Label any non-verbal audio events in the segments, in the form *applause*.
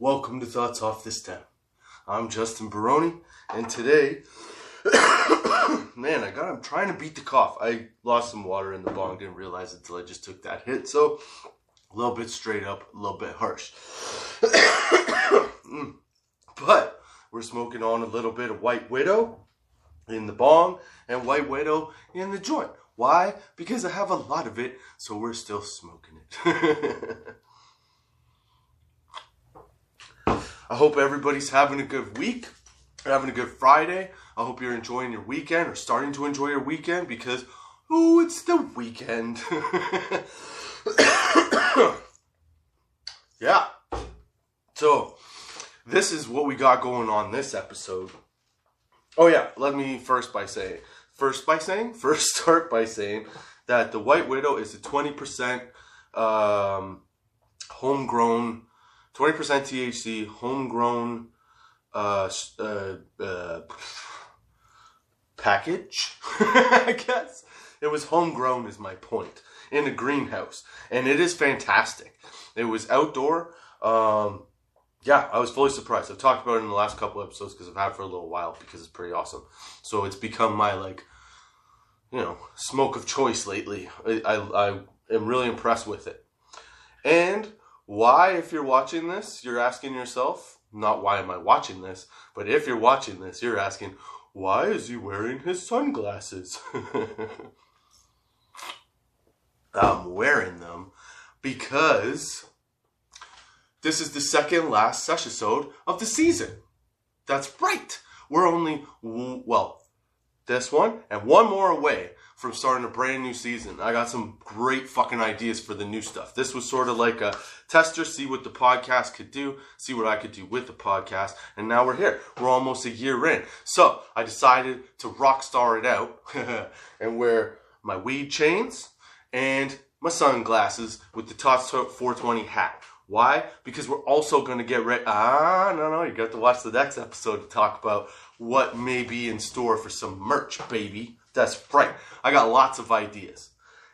Welcome to Thoughts Off the Stem. I'm Justin Baroni, and today, *coughs* man, I got. I'm trying to beat the cough. I lost some water in the bong, didn't realize until I just took that hit. So, a little bit straight up, a little bit harsh. *coughs* Mm. but we're smoking on a little bit of White Widow in the bong and White Widow in the joint. Why? Because I have a lot of it, so we're still smoking it. *laughs* I hope everybody's having a good week, having a good Friday. I hope you're enjoying your weekend or starting to enjoy your weekend because, oh, it's the weekend. *coughs* yeah. So, this is what we got going on this episode. Oh yeah, let me first by saying, first by saying, *laughs* first start by saying that the White Widow is a twenty percent um, homegrown, twenty percent THC homegrown uh, uh, uh, package. *laughs* I guess it was homegrown. Is my point in a greenhouse, and it is fantastic. It was outdoor. Um, yeah, I was fully surprised. I've talked about it in the last couple episodes because I've had for a little while because it's pretty awesome. So it's become my like, you know, smoke of choice lately. I, I, I am really impressed with it. And why, if you're watching this, you're asking yourself, not why am I watching this, but if you're watching this, you're asking, why is he wearing his sunglasses? *laughs* I'm wearing them because this is the second last session of the season. That's right. We're only, well, this one and one more away from starting a brand new season. I got some great fucking ideas for the new stuff. This was sort of like a tester, see what the podcast could do, see what I could do with the podcast, and now we're here. We're almost a year in. So I decided to rock star it out *laughs* and wear my weed chains and my sunglasses with the Tots 420 hat. Why? Because we're also going to get ready. Ah, no, no, you got to watch the next episode to talk about what may be in store for some merch, baby. That's right. I got lots of ideas.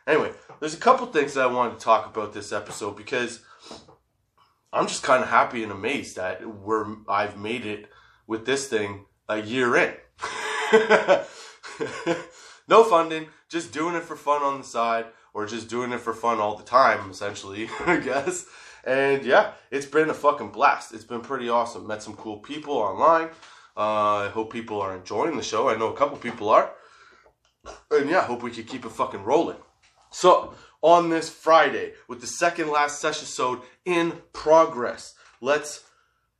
Anyway, there's a couple things that I wanted to talk about this episode because I'm just kind of happy and amazed that we're I've made it with this thing a year in. *laughs* no funding, just doing it for fun on the side, or just doing it for fun all the time, essentially, *laughs* I guess. And yeah, it's been a fucking blast. It's been pretty awesome. Met some cool people online. Uh, I hope people are enjoying the show. I know a couple people are. And yeah, hope we can keep it fucking rolling. So, on this Friday, with the second last session in progress, let's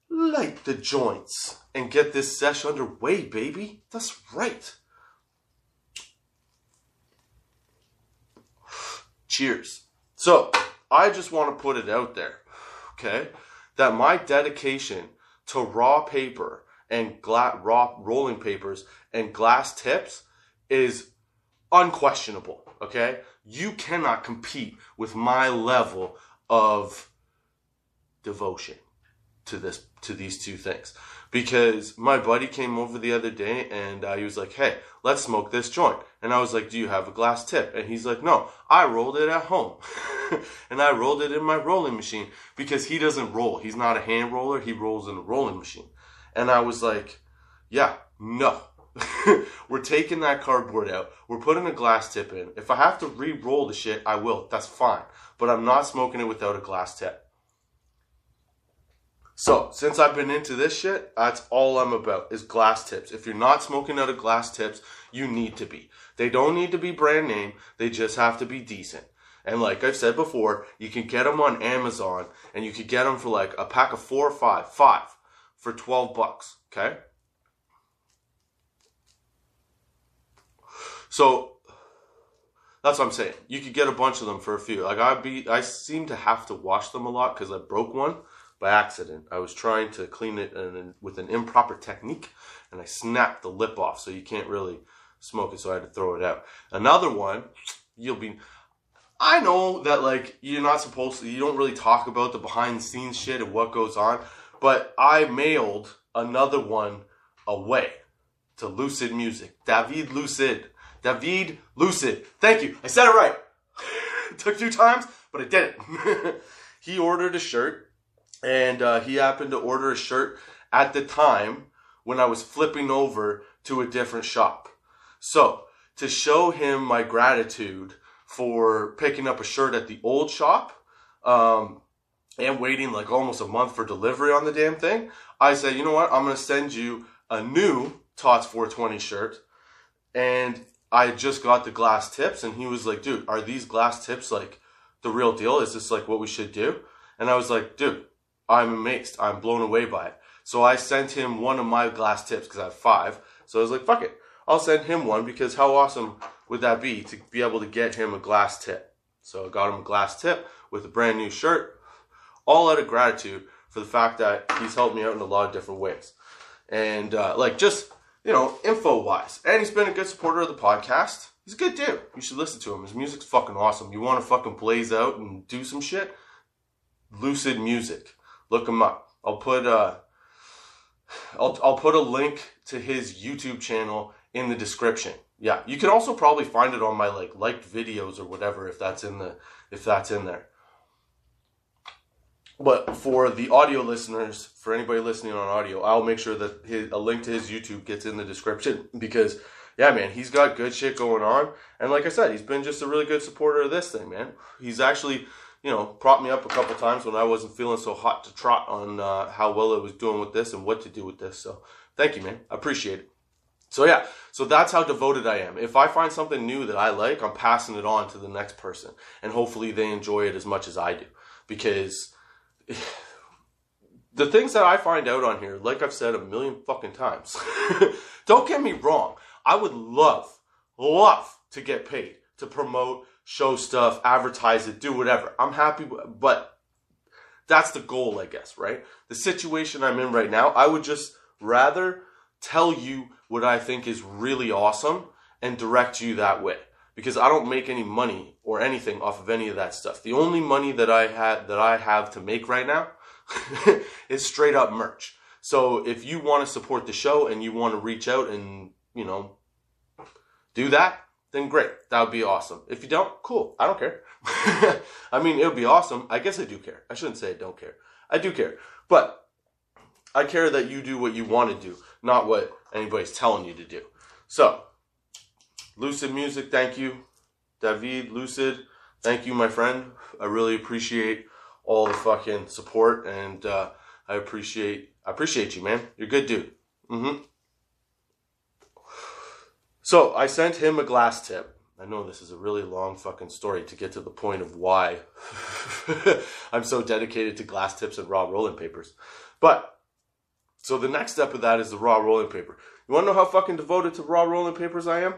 light the joints and get this session underway, baby. That's right. Cheers. So, I just want to put it out there, okay, that my dedication to raw paper and gla- raw rolling papers and glass tips is unquestionable, okay? You cannot compete with my level of devotion to this to these two things because my buddy came over the other day and uh, he was like, "Hey, let's smoke this joint." And I was like, "Do you have a glass tip?" And he's like, "No, I rolled it at home." *laughs* and I rolled it in my rolling machine because he doesn't roll. He's not a hand roller, he rolls in a rolling machine. And I was like, "Yeah, no." *laughs* we're taking that cardboard out. We're putting a glass tip in. If I have to re-roll the shit, I will. That's fine. But I'm not smoking it without a glass tip. So, since I've been into this shit, that's all I'm about is glass tips. If you're not smoking out of glass tips, you need to be. They don't need to be brand name, they just have to be decent. And like I've said before, you can get them on Amazon and you could get them for like a pack of four or five, five for 12 bucks, okay? So that's what I'm saying. You could get a bunch of them for a few. Like I be I seem to have to wash them a lot cuz I broke one by accident. I was trying to clean it with an improper technique, and I snapped the lip off, so you can't really smoke it. So I had to throw it out. Another one, you'll be. I know that like you're not supposed to. You don't really talk about the behind the scenes shit and what goes on, but I mailed another one away to Lucid Music. David Lucid. David Lucid. Thank you. I said it right. it *laughs* took two times, but I did it. *laughs* he ordered a shirt and uh, he happened to order a shirt at the time when I was flipping over to a different shop. So, to show him my gratitude for picking up a shirt at the old shop um, and waiting like almost a month for delivery on the damn thing, I said, you know what? I'm going to send you a new TOTS 420 shirt. And I just got the glass tips, and he was like, dude, are these glass tips like the real deal? Is this like what we should do? And I was like, dude, I'm amazed. I'm blown away by it. So I sent him one of my glass tips because I have five. So I was like, fuck it. I'll send him one because how awesome would that be to be able to get him a glass tip? So I got him a glass tip with a brand new shirt, all out of gratitude for the fact that he's helped me out in a lot of different ways. And uh, like just, you know, info wise. And he's been a good supporter of the podcast. He's a good dude. You should listen to him. His music's fucking awesome. You want to fucking blaze out and do some shit? Lucid Music. Look him up. I'll put uh I'll, I'll put a link to his YouTube channel in the description. Yeah, you can also probably find it on my like liked videos or whatever if that's in the if that's in there. But for the audio listeners, for anybody listening on audio, I'll make sure that his, a link to his YouTube gets in the description *laughs* because yeah, man, he's got good shit going on. And like I said, he's been just a really good supporter of this thing, man. He's actually, you know, propped me up a couple times when I wasn't feeling so hot to trot on uh, how well it was doing with this and what to do with this. So thank you, man. I appreciate it. So yeah, so that's how devoted I am. If I find something new that I like, I'm passing it on to the next person, and hopefully they enjoy it as much as I do. Because *sighs* the things that I find out on here, like I've said a million fucking times, *laughs* don't get me wrong. I would love, love to get paid to promote, show stuff, advertise it, do whatever. I'm happy, but that's the goal, I guess, right? The situation I'm in right now, I would just rather tell you what I think is really awesome and direct you that way. Because I don't make any money or anything off of any of that stuff. The only money that I had that I have to make right now *laughs* is straight up merch. So if you want to support the show and you want to reach out and, you know, do that, then great. That would be awesome. If you don't, cool. I don't care. *laughs* I mean, it would be awesome. I guess I do care. I shouldn't say I don't care. I do care. But I care that you do what you want to do, not what anybody's telling you to do. So, Lucid Music, thank you. David, Lucid, thank you, my friend. I really appreciate all the fucking support, and uh, I appreciate I appreciate you, man. You're a good dude. Mm-hmm. So I sent him a glass tip. I know this is a really long fucking story to get to the point of why *laughs* I'm so dedicated to glass tips and raw rolling papers. But so the next step of that is the raw rolling paper. You want to know how fucking devoted to raw rolling papers I am?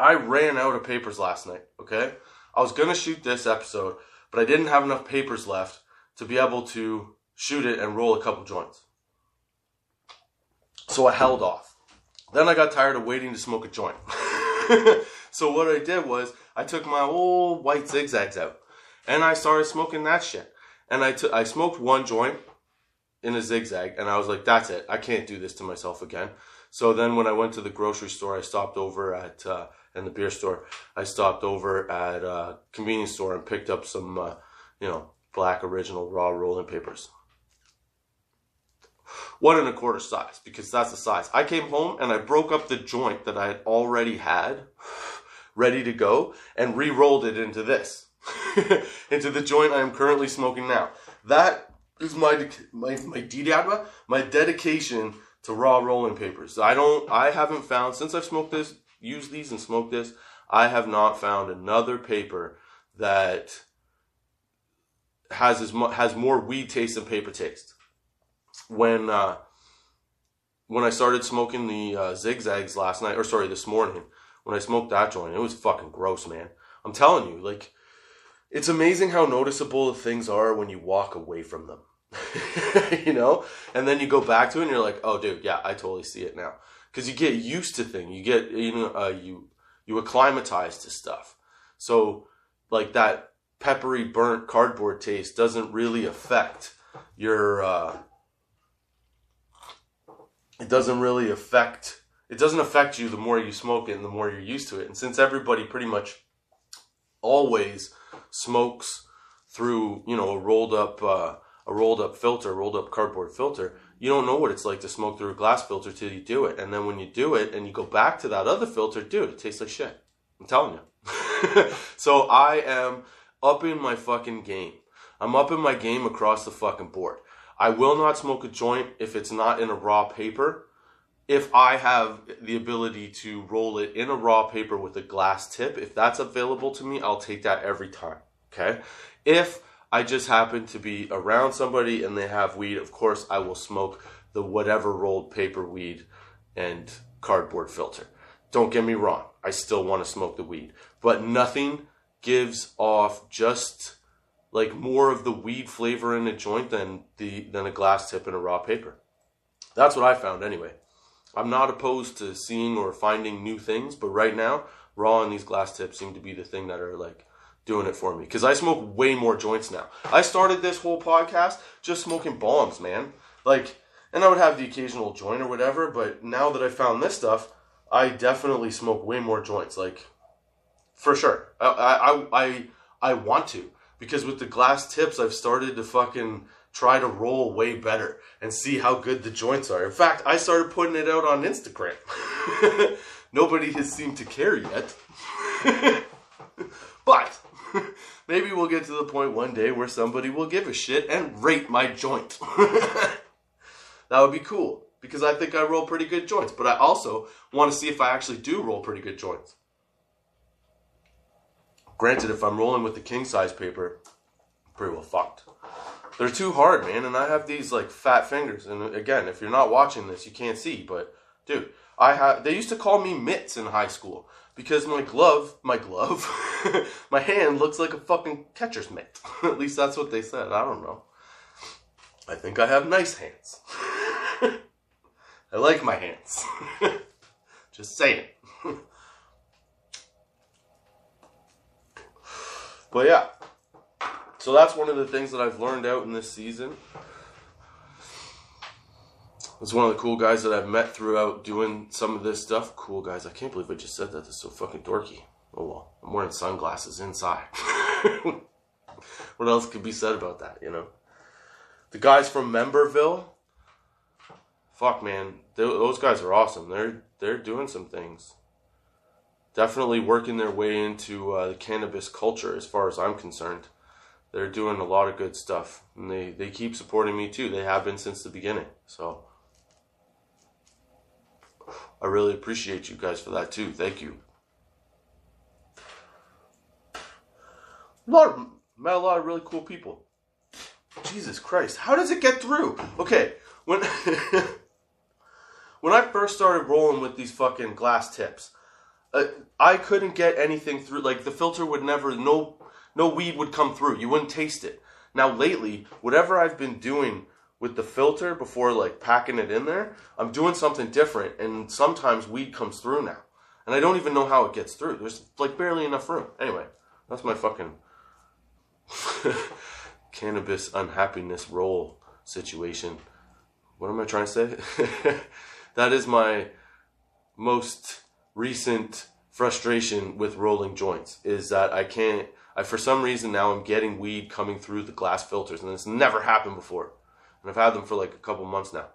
I ran out of papers last night, okay? I was gonna shoot this episode, but I didn't have enough papers left to be able to shoot it and roll a couple joints. So I held off. Then I got tired of waiting to smoke a joint. *laughs* so what I did was I took my old white zigzags out and I started smoking that shit. And I took I smoked one joint in a zigzag, and I was like, that's it. I can't do this to myself again. So then when I went to the grocery store, I stopped over at, uh, in the beer store, I stopped over at a convenience store and picked up some, uh, you know, black original raw rolling papers. One and a quarter size, because that's the size. I came home and I broke up the joint that I had already had, ready to go, and re rolled it into this, *laughs* into the joint I am currently smoking now. That is my my my DDADWA, my dedication to raw rolling papers. I don't I haven't found since I've smoked this, used these and smoke this, I have not found another paper that has as much has more weed taste than paper taste. When uh, when I started smoking the uh, zigzags last night, or sorry, this morning, when I smoked that joint, it was fucking gross, man. I'm telling you, like, it's amazing how noticeable things are when you walk away from them. *laughs* you know, and then you go back to it and you're like, oh, dude, yeah, I totally see it now. Because you get used to things, you get you know uh, you you acclimatize to stuff. So like that peppery burnt cardboard taste doesn't really affect your. Uh, it doesn't really affect. It doesn't affect you the more you smoke it and the more you're used to it. And since everybody pretty much always smokes through, you know, a rolled up. Uh, a rolled up filter, rolled up cardboard filter, you don't know what it's like to smoke through a glass filter till you do it. And then when you do it and you go back to that other filter, dude, it tastes like shit. I'm telling you. *laughs* so I am up in my fucking game. I'm up in my game across the fucking board. I will not smoke a joint if it's not in a raw paper. If I have the ability to roll it in a raw paper with a glass tip, if that's available to me, I'll take that every time. Okay? If I just happen to be around somebody and they have weed, of course I will smoke the whatever rolled paper weed and cardboard filter. Don't get me wrong, I still want to smoke the weed, but nothing gives off just like more of the weed flavor in a joint than the than a glass tip and a raw paper. That's what I found anyway. I'm not opposed to seeing or finding new things, but right now, raw and these glass tips seem to be the thing that are like doing it for me because I smoke way more joints now. I started this whole podcast just smoking bongs, man. Like, and I would have the occasional joint or whatever, but now that I found this stuff, I definitely smoke way more joints. Like, for sure. I I I, I want to because with the glass tips, I've started to fucking try to roll way better and see how good the joints are. In fact, I started putting it out on Instagram. *laughs* Nobody has seemed to care yet. *laughs* but maybe we'll get to the point one day where somebody will give a shit and rate my joint. *laughs* that would be cool because I think I roll pretty good joints, but I also want to see if I actually do roll pretty good joints. Granted, if I'm rolling with the king size paper, pretty well fucked. They're too hard, man, and I have these like fat fingers. And again, if you're not watching this, you can't see, but dude, I have. They used to call me mitts in high school because my glove, my glove, *laughs* my hand looks like a fucking catcher's mitt. *laughs* At least that's what they said. I don't know. I think I have nice hands. *laughs* I like my hands. Just saying. But yeah, so that's one of the things that I've learned out in this season. It's one of the cool guys that I've met throughout doing some of this stuff. Cool guys. I can't believe I just said that. That's so fucking dorky. Oh well. I'm wearing sunglasses inside. *laughs* what else could be said about that, you know? The guys from Memberville. Fuck man, those guys are awesome. They're they're doing some things definitely working their way into uh, the cannabis culture as far as I'm concerned. They're doing a lot of good stuff, and they, they keep supporting me too. They have been since the beginning. So I really appreciate you guys for that too. Thank you. Lot met a lot of really cool people. Jesus Christ, how does it get through? Okay, when *laughs* when I first started rolling with these fucking glass tips, uh, I couldn't get anything through. Like the filter would never, no, no weed would come through. You wouldn't taste it. Now lately, whatever I've been doing with the filter before like packing it in there, I'm doing something different, and sometimes weed comes through now, and I don't even know how it gets through. There's like barely enough room. Anyway, that's my fucking *laughs* cannabis unhappiness roll situation. What am I trying to say? *laughs* that is my most recent frustration with rolling joints is that I can't. I for some reason now I'm getting weed coming through the glass filters, and it's never happened before. And I've had them for like a couple months now.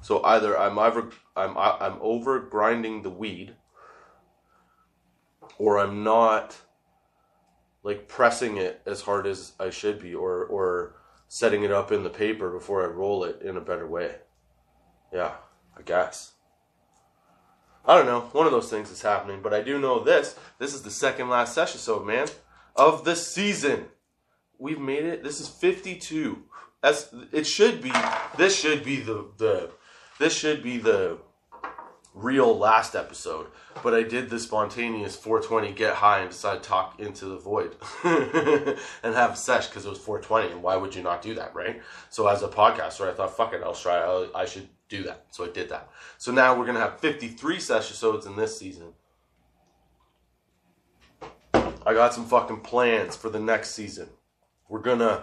So either I'm either I'm I'm over grinding the weed, or I'm not like pressing it as hard as I should be, or or setting it up in the paper before I roll it in a better way. Yeah, I guess. I don't know. One of those things is happening, but I do know this. This is the second last session, so man, of the season. We've made it. This is 52. That's it should be this should be the the this should be the real last episode. But I did the spontaneous 420 get high and decide to talk into the void *laughs* and have a sesh because it was 420. And why would you not do that, right? So as a podcaster, I thought, fuck it, I'll try. I'll, I should do that. So I did that. So now we're gonna have 53 sessions in this season. I got some fucking plans for the next season. We're gonna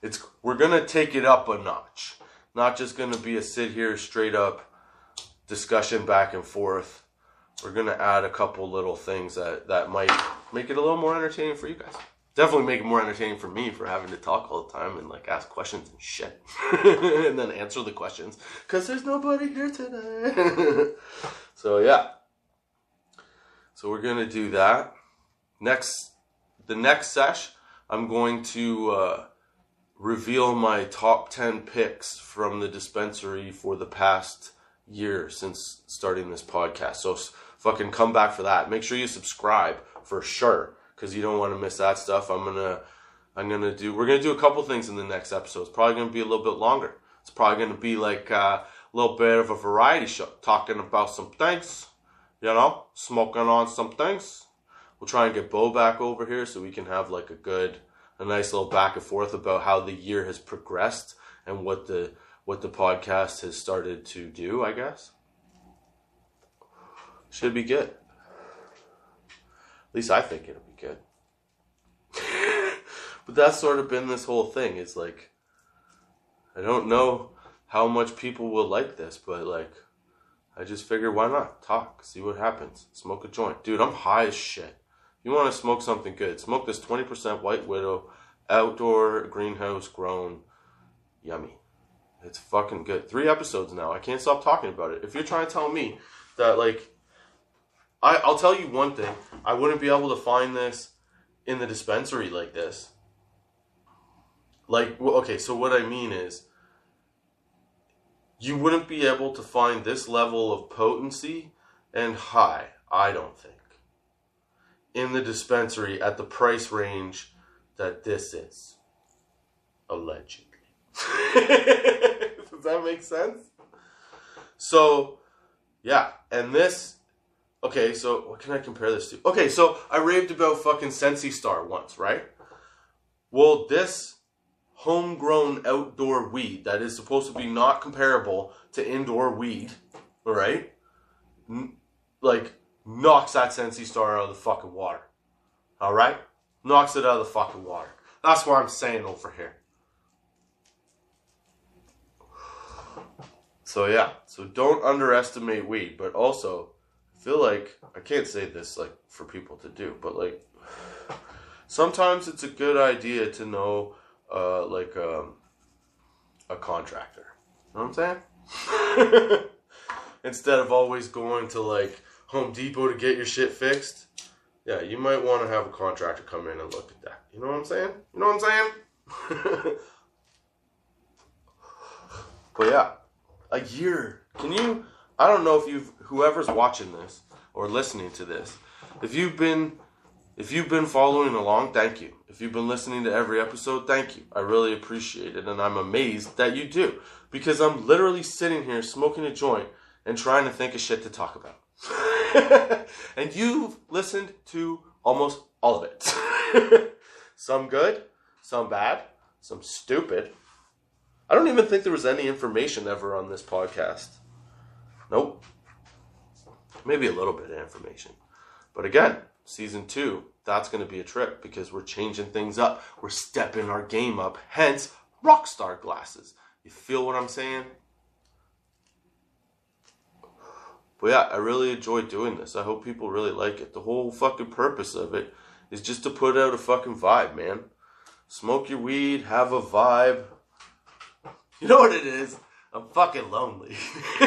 it's we're gonna take it up a notch. Not just gonna be a sit here straight up discussion back and forth. We're gonna add a couple little things that, that might make it a little more entertaining for you guys. definitely make it more entertaining for me for having to talk all the time and like ask questions and shit *laughs* and then answer the questions because there's nobody here today *laughs* so yeah so we're gonna do that next the next sesh i'm going to uh, reveal my top 10 picks from the dispensary for the past year since starting this podcast so fucking come back for that make sure you subscribe for sure because you don't want to miss that stuff. I'm gonna I'm gonna do we're gonna do a couple things in the next episode. It's probably gonna be a little bit longer. It's probably gonna be like a little bit of a variety show, talking about some things, you know, smoking on some things. We'll try and get Bo back over here so we can have like a good, a nice little back and forth about how the year has progressed and what the what the podcast has started to do. I guess should be good. At least I think it'll be good. *laughs* but that's sort of been this whole thing. It's like I don't know how much people will like this, but like I just figured why not talk, see what happens, smoke a joint, dude. I'm high as shit. You want to smoke something good? Smoke this 20% White Widow, outdoor greenhouse grown, yummy. It's fucking good. Three episodes now. I can't stop talking about it. If you're trying to tell me that like I, I'll tell you one thing. I wouldn't be able to find this in the dispensary like this. Like, okay, so what I mean is, you wouldn't be able to find this level of potency and high, I don't think, in the dispensary at the price range that this is. Allegedly. *laughs* Does that make sense? So, yeah, and this Okay, so what can I compare this to? Okay, so I raved about fucking Sensi Star once, right? Well, this homegrown outdoor weed that is supposed to be not comparable to indoor weed, right? Like knocks that Sensi Star out of the fucking water. All right? Knocks it out of the fucking water. That's what I'm saying over here. So yeah, so don't underestimate weed, but also feel like I can't say this like for people to do, but like sometimes it's a good idea to know uh, like um, a contractor. You know what I'm saying? *laughs* Instead of always going to like Home Depot to get your shit fixed. Yeah, you might want to have a contractor come in and look at that. You know what I'm saying? You know what I'm saying? *laughs* but yeah, a year. Can you I don't know if you've whoever's watching this or listening to this, if you've been if you've been following along, thank you. If you've been listening to every episode, thank you. I really appreciate it and I'm amazed that you do because I'm literally sitting here smoking a joint and trying to think of shit to talk about. *laughs* and you've listened to almost all of it. *laughs* some good, some bad, some stupid. I don't even think there was any information ever on this podcast. Nope. Maybe a little bit of information. But again, season two, that's going to be a trip because we're changing things up. We're stepping our game up. Hence, rockstar glasses. You feel what I'm saying? But yeah, I really enjoy doing this. I hope people really like it. The whole fucking purpose of it is just to put out a fucking vibe, man. Smoke your weed, have a vibe. You know what it is? I'm fucking lonely. *laughs*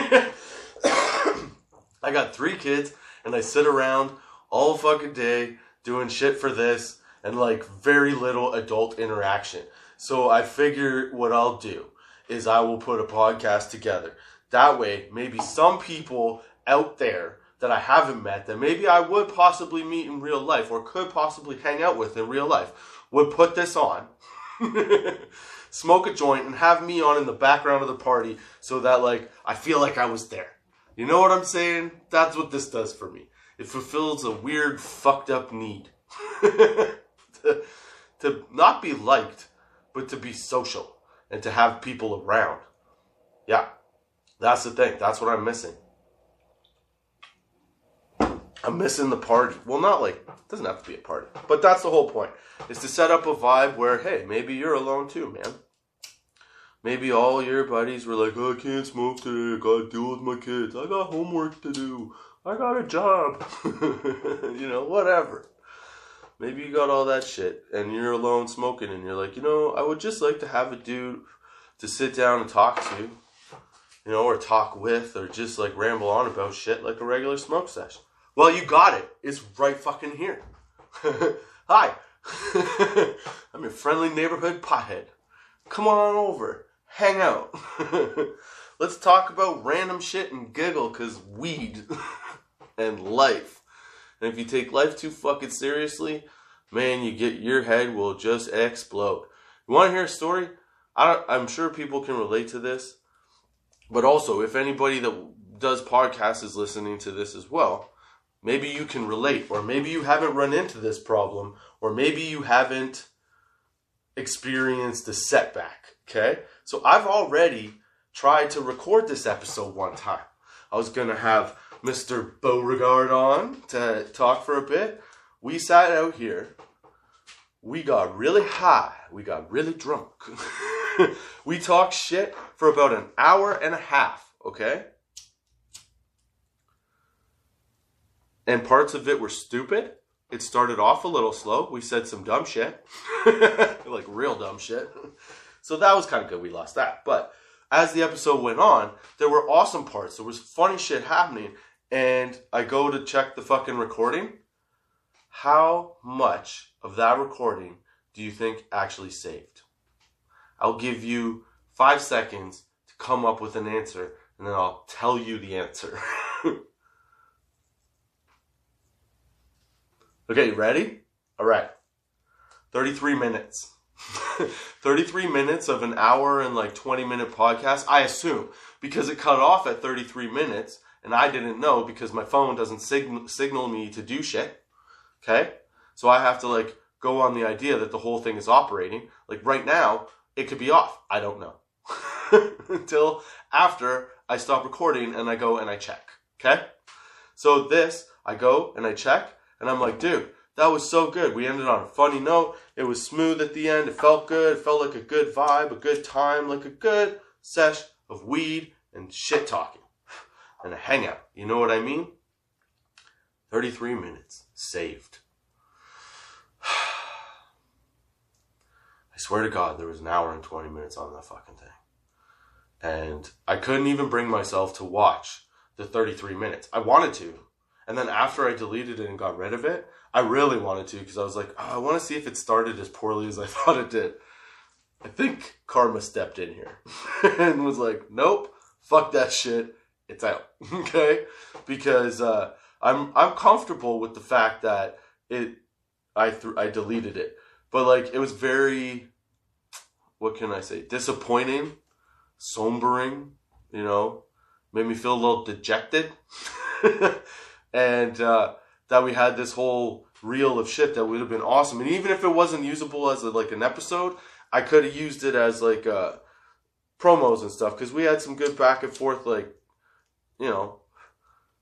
I got three kids and I sit around all fucking day doing shit for this and like very little adult interaction. So I figure what I'll do is I will put a podcast together. That way, maybe some people out there that I haven't met that maybe I would possibly meet in real life or could possibly hang out with in real life would put this on, *laughs* smoke a joint, and have me on in the background of the party so that like I feel like I was there. You know what I'm saying? That's what this does for me. It fulfills a weird, fucked up need. *laughs* to, to not be liked, but to be social and to have people around. Yeah, that's the thing. That's what I'm missing. I'm missing the party. Well, not like, it doesn't have to be a party, but that's the whole point. Is to set up a vibe where, hey, maybe you're alone too, man. Maybe all your buddies were like, oh, I can't smoke today. I gotta deal with my kids. I got homework to do. I got a job. *laughs* you know, whatever. maybe you got all that shit and you're alone smoking and you're like, you know, I would just like to have a dude to sit down and talk to, you know, or talk with, or just like ramble on about shit like a regular smoke session. Well, you got it. It's right fucking here. *laughs* Hi. *laughs* I'm your friendly neighborhood pothead. Come on over. Hang out. *laughs* Let's talk about random shit and giggle because weed and life. And if you take life too fucking seriously, man, you get your head will just explode. You want to hear a story? I am sure people can relate to this, but also if anybody that does podcasts is listening to this as well, maybe you can relate, or maybe you haven't run into this problem, or maybe you haven't experienced a setback. Okay, so I've already tried to record this episode one time. I was gonna have Mr. Beauregard on to talk for a bit. We sat out here. We got really high. We got really drunk. *laughs* we talked shit for about an hour and a half, okay? And parts of it were stupid. It started off a little slow. We said some dumb shit, *laughs* like real dumb shit. So that was kind of good. We lost that. But as the episode went on, there were awesome parts. There was funny shit happening. And I go to check the fucking recording. How much of that recording do you think actually saved? I'll give you five seconds to come up with an answer, and then I'll tell you the answer. *laughs* okay, ready? All right. 33 minutes. *laughs* 33 minutes of an hour and like 20 minute podcast, I assume, because it cut off at 33 minutes and I didn't know because my phone doesn't signal, signal me to do shit. Okay? So I have to like go on the idea that the whole thing is operating. Like right now, it could be off. I don't know. *laughs* Until after I stop recording and I go and I check. Okay? So this, I go and I check and I'm like, dude, that was so good. We ended on a funny note. It was smooth at the end. It felt good. It felt like a good vibe, a good time, like a good sesh of weed and shit talking *laughs* and a hangout. You know what I mean? 33 minutes saved. *sighs* I swear to God, there was an hour and 20 minutes on that fucking thing. And I couldn't even bring myself to watch the 33 minutes. I wanted to. And then after I deleted it and got rid of it, I really wanted to because I was like, oh, I want to see if it started as poorly as I *laughs* thought it did. I think Karma stepped in here *laughs* and was like, nope, fuck that shit. It's out. *laughs* okay? Because uh, I'm I'm comfortable with the fact that it I th- I deleted it. But like it was very what can I say? Disappointing, sombering, you know, made me feel a little dejected. And uh, that we had this whole reel of shit that would have been awesome. And even if it wasn't usable as a, like an episode, I could have used it as like uh, promos and stuff because we had some good back and forth, like you know,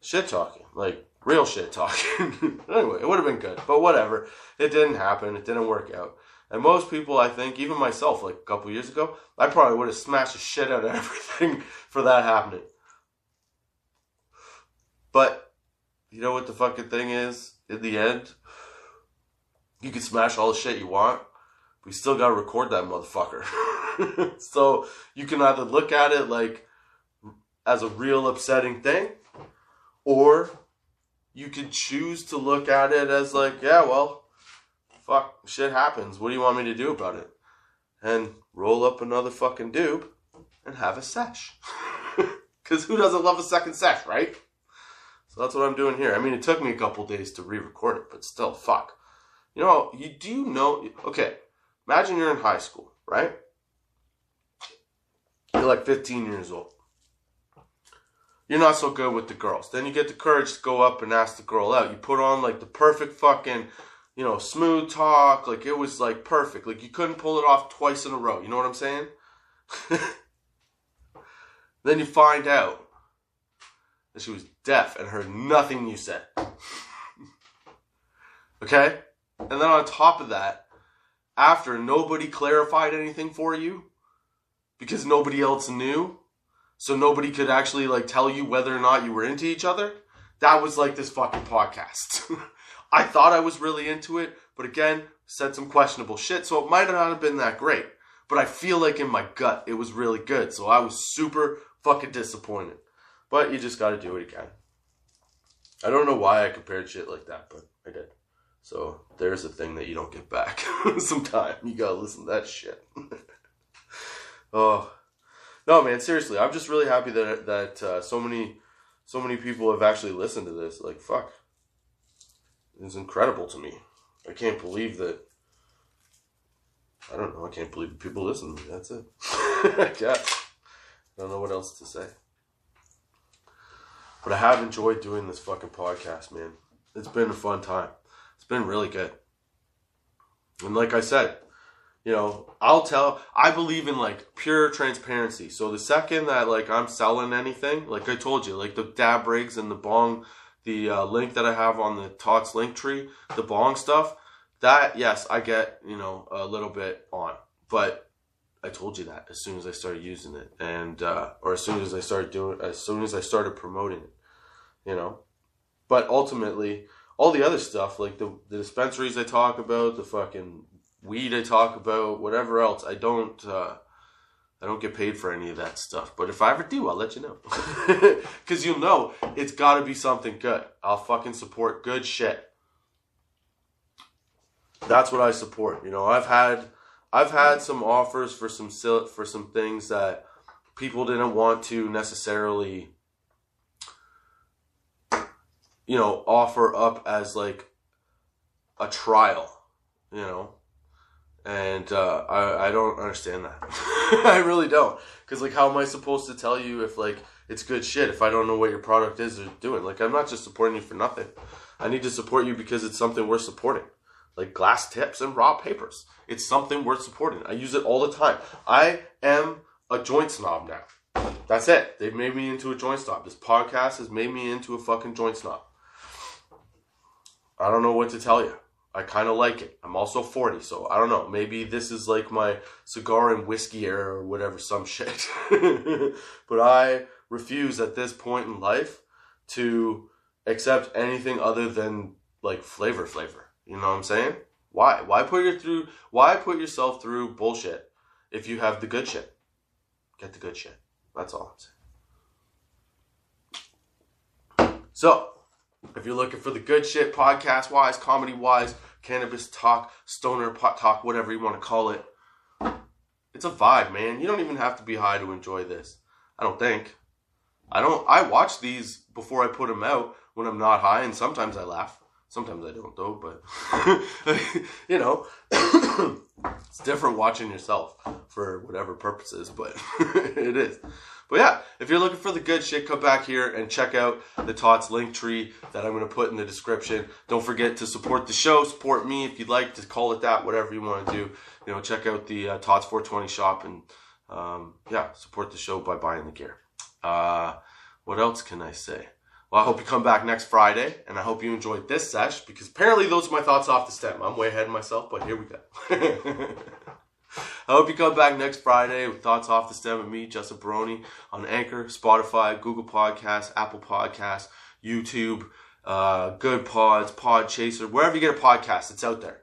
shit talking, like real shit talking. *laughs* anyway, it would have been good, but whatever. It didn't happen. It didn't work out. And most people, I think, even myself, like a couple years ago, I probably would have smashed the shit out of *laughs* everything for that happening. But you know what the fucking thing is? In the end, you can smash all the shit you want. We still gotta record that motherfucker. *laughs* so you can either look at it like as a real upsetting thing, or you can choose to look at it as like, yeah, well, fuck, shit happens. What do you want me to do about it? And roll up another fucking doob and have a sesh. *laughs* Because who doesn't love a second sesh, right? So that's what I'm doing here. I mean, it took me a couple days to re-record it, but still, fuck. You know, you do know? Okay, imagine you're in high school, right? You're like 15 years old. You're not so good with the girls. Then you get the courage to go up and ask the girl out. You put on like the perfect fucking, you know, smooth talk. Like it was like perfect. Like you couldn't pull it off twice in a row. You know what I'm saying? *laughs* then you find out that she was deaf and heard nothing you said. *laughs* okay? And then on top of that, after nobody clarified anything for you because nobody else knew, so nobody could actually like tell you whether or not you were into each other, that was like this fucking podcast. *laughs* I thought I was really into it, but again, said some questionable shit, so it might not have been that great. But I feel like in my gut it was really good, so I was super fucking disappointed. But you just gotta do it again. I don't know why I compared shit like that, but I did. So there's a thing that you don't get back. *laughs* Sometime you gotta listen to that shit. *laughs* oh no, man, seriously, I'm just really happy that that uh, so many so many people have actually listened to this. Like fuck, it's incredible to me. I can't believe that. I don't know. I can't believe people listen to me. That's it. *laughs* I guess. I don't know what else to say. But I have enjoyed doing this fucking podcast, man. It's been a fun time. It's been really good. And like I said, you know, I'll tell I believe in like pure transparency. So the second that like I'm selling anything, like I told you, like the dab rigs and the bong, the uh, link that I have on the Tots Linktree, the bong stuff, that yes, I get, you know, a little bit on. But I told you that as soon as I started using it, and uh, or as soon as I started doing, as soon as I started promoting it, you know. But ultimately, all the other stuff like the the dispensaries I talk about, the fucking weed I talk about, whatever else, I don't. Uh, I don't get paid for any of that stuff. But if I ever do, I'll let you know. *laughs* Because you'll know it's got to be something good. I'll fucking support good shit. That's what I support. You know, I've had I've had some offers for some for some things that people didn't want to necessarily you know offer up as like a trial you know? And uh, I, I don't understand that. *laughs* I really don't. Because like how am i supposed to tell you if like it's good shit if i don't know what your product is or doing? Like i'm not just supporting you for nothing. I need to support you because it's something worth supporting like glass tips and raw papers. It's something worth supporting. I use it all the time. I am a joint snob now. That's it. They've made me into a joint snob. This podcast has made me into a fucking joint snob. I don't know what to tell you. I kind of like it. I'm also 40, so I don't know. Maybe this is like my cigar and whiskey era or whatever, some shit. *laughs* but I refuse at this point in life to accept anything other than like flavor flavor. You know what I'm saying? Why? Why put your through? Why put yourself through bullshit if you have the good shit? Get the good shit. That's all I'm saying. So, if you're looking for the good shit, podcast wise, comedy wise, cannabis talk, stoner pot talk, whatever you want to call it, it's a vibe, man. You don't even have to be high to enjoy this. I don't think. I don't. I watch these before I put them out when I'm not high, and sometimes I laugh. Sometimes I don't though, but *laughs* you know, *coughs* it's different watching yourself for whatever purposes, but *laughs* it is. But yeah, if you're looking for the good shit, come back here and check out the Tots Linktree that I'm going to put in the description. Don't forget to support the show, support me if you'd like to call it that, whatever you want to do. You know, check out the uh, Tots 420 shop and um, yeah, support the show by buying the gear. Uh, what else can I say? Well, I hope you come back next Friday, and I hope you enjoyed this sesh because apparently those are my thoughts off the stem. I'm way ahead of myself, but here we go. *laughs* I hope you come back next Friday with thoughts off the stem of me, Justin Baroni, on Anchor, Spotify, Google Podcasts, Apple Podcasts, YouTube, uh, Goodpods, Pod Chaser, wherever you get a podcast, it's out there.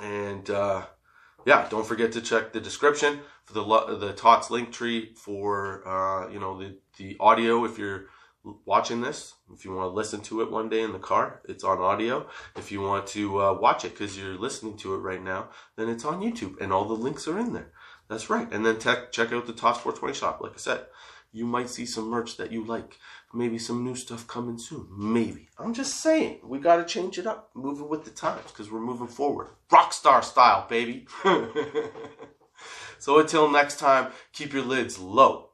And uh, yeah, don't forget to check the description for the the Tots Linktree for uh, you know the the audio if you're watching this. If you want to listen to it one day in the car, it's on audio. If you want to uh, watch it because you're listening to it right now, then it's on YouTube and all the links are in there. That's right. And then tech, check out the Tots 420 shop. Like I said, you might see some merch that you like. Maybe some new stuff coming soon. Maybe. I'm just saying, we got to change it up, moving with the times because we're moving forward. Rockstar style, baby. *laughs* so until next time, keep your lids low